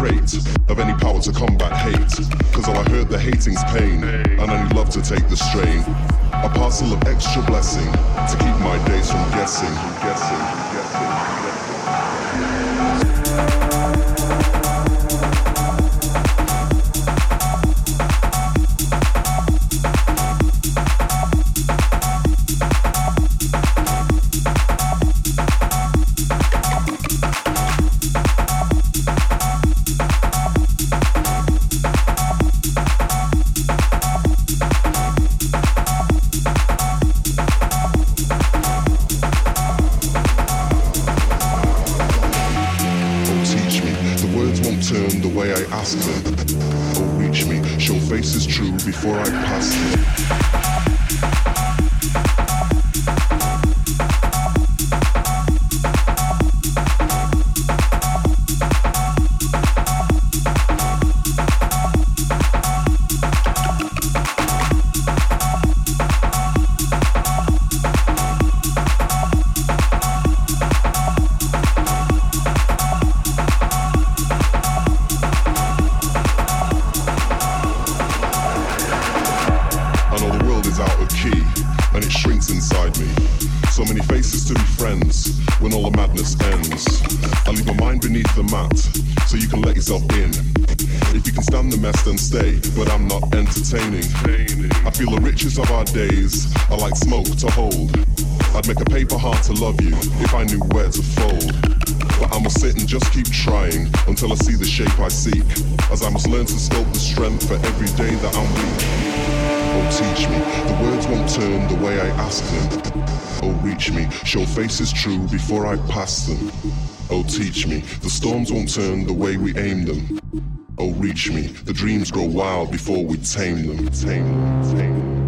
of any power to combat hate. Cause all I heard the hating's pain, and I need love to take the strain. A parcel of extra blessing to keep my days from guessing, from guessing. entertaining. I feel the riches of our days are like smoke to hold. I'd make a paper heart to love you if I knew where to fold. But I must sit and just keep trying until I see the shape I seek. As I must learn to sculpt the strength for every day that I'm weak. Oh, teach me, the words won't turn the way I ask them. Oh, reach me, show faces true before I pass them. Oh, teach me, the storms won't turn the way we aim them. Oh, reach me. The dreams grow wild before we tame them. Tame them. Tame them.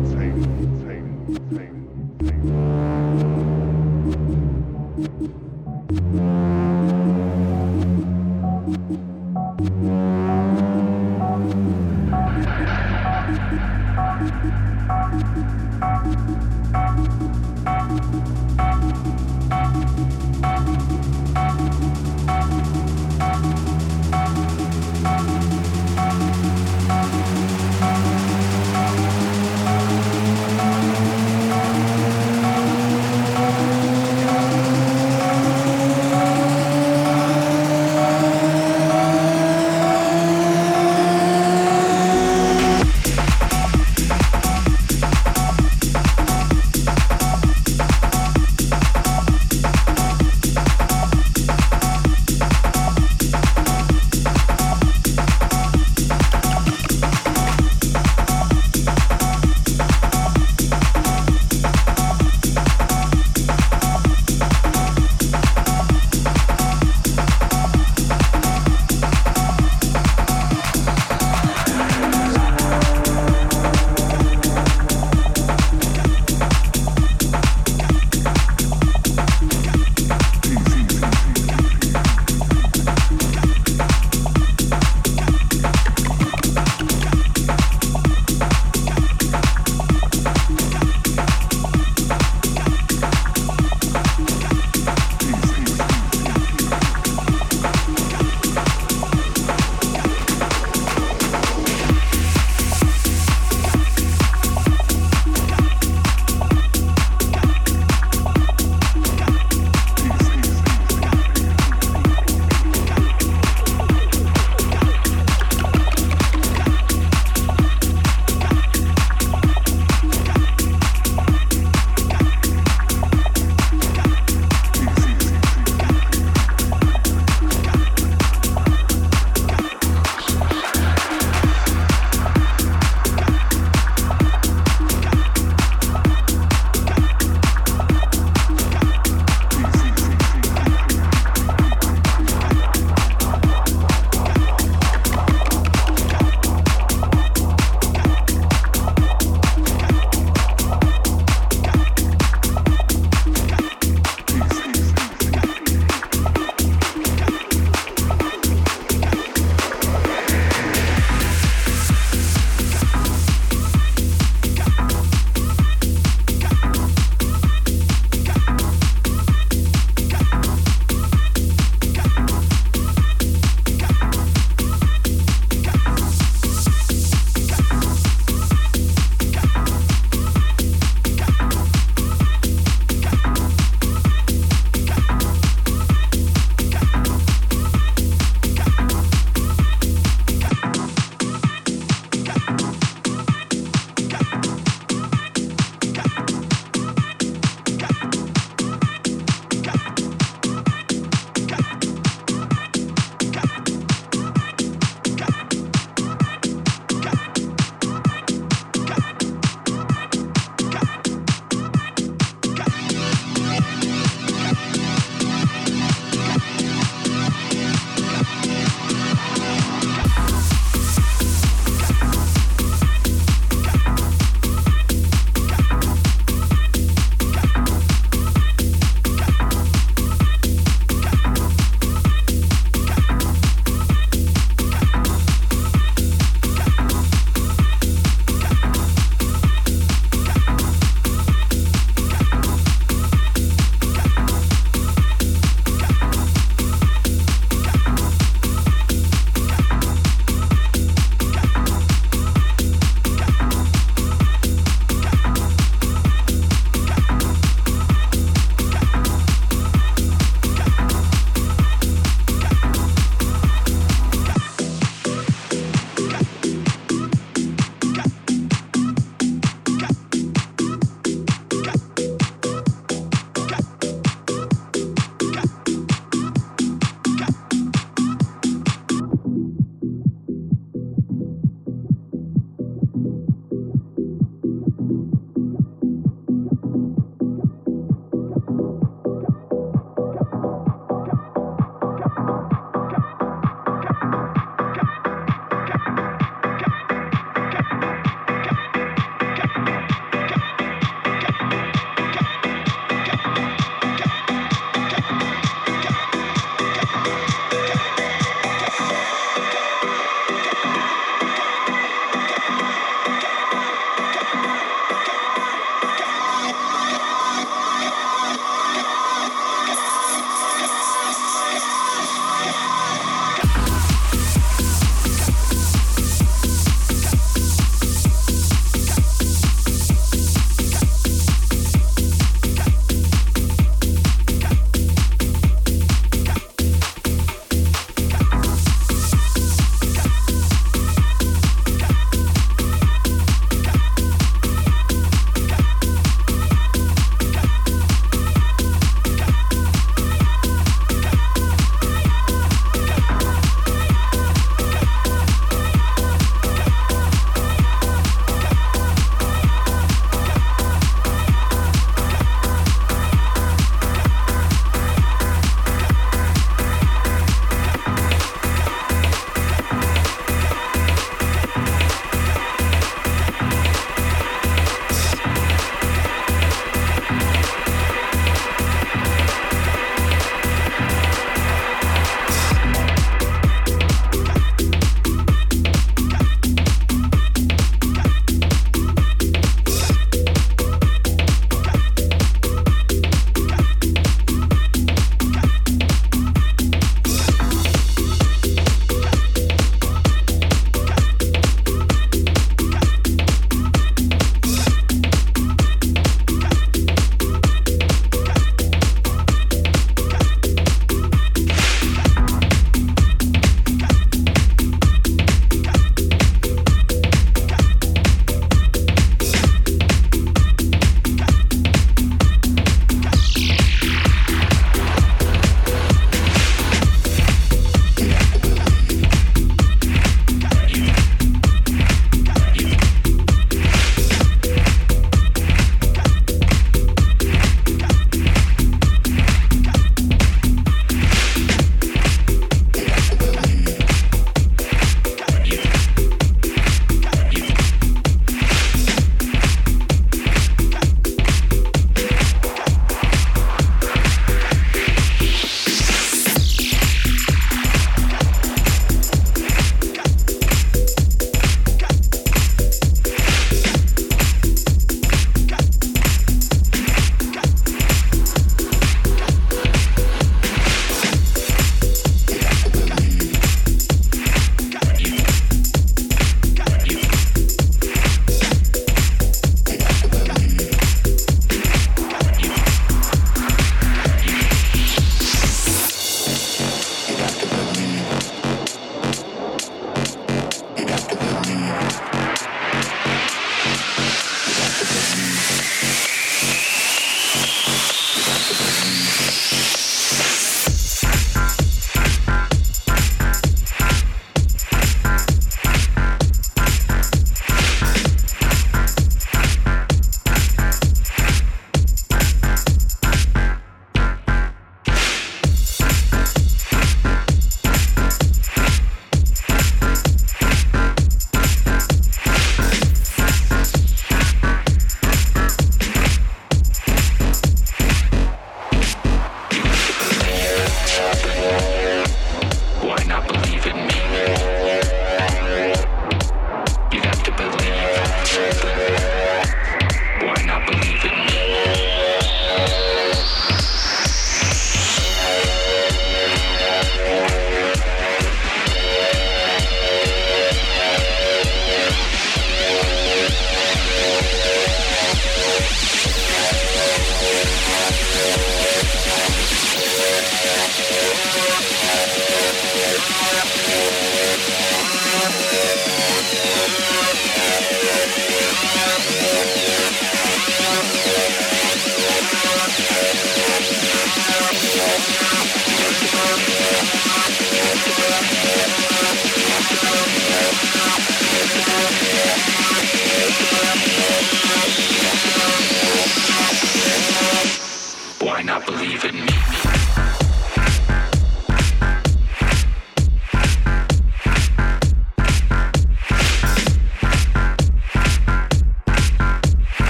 giving me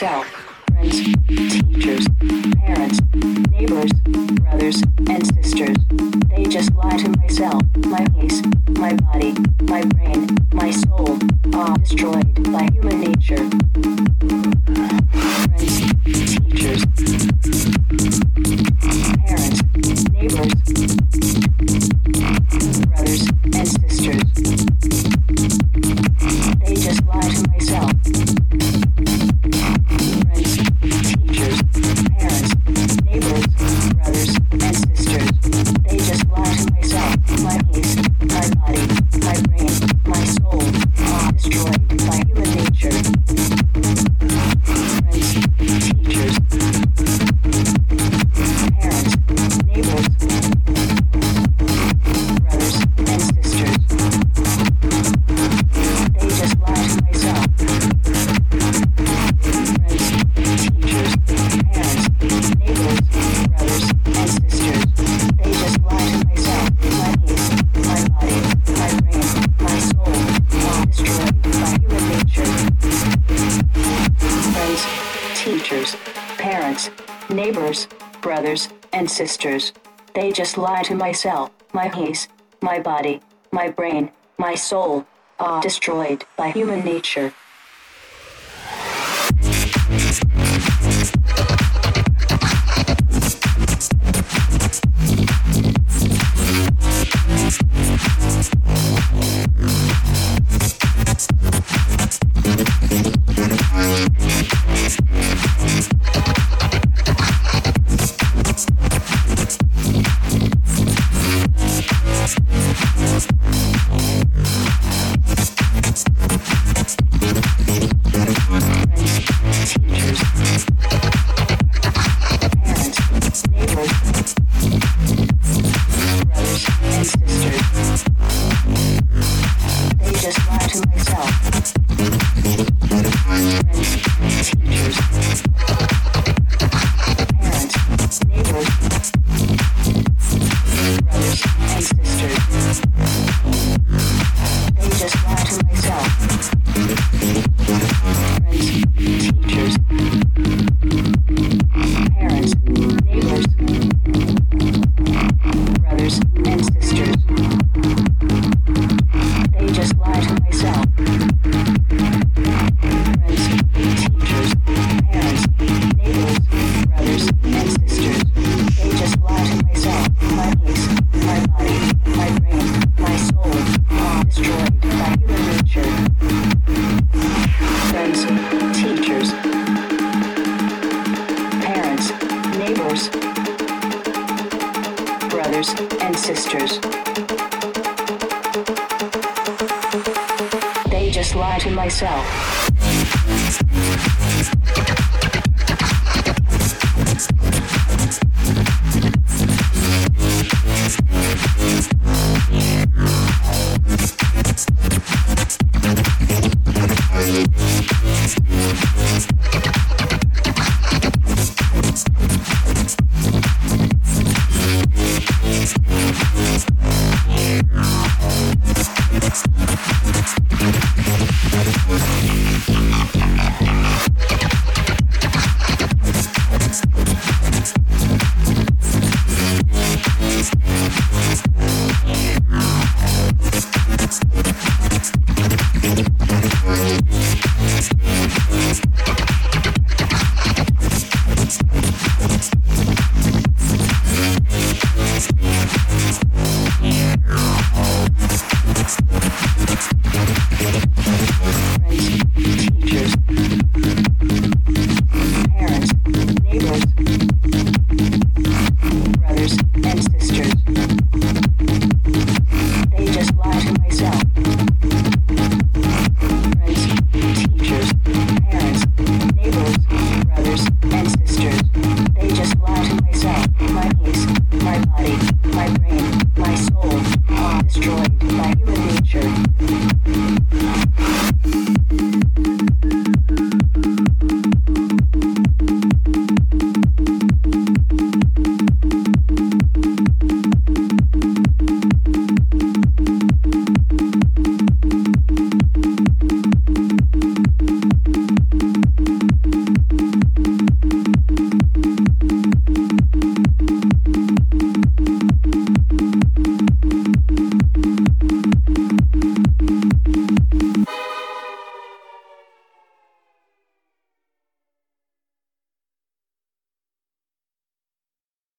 yourself. Lie to myself, my peace, my body, my brain, my soul, all destroyed by human nature.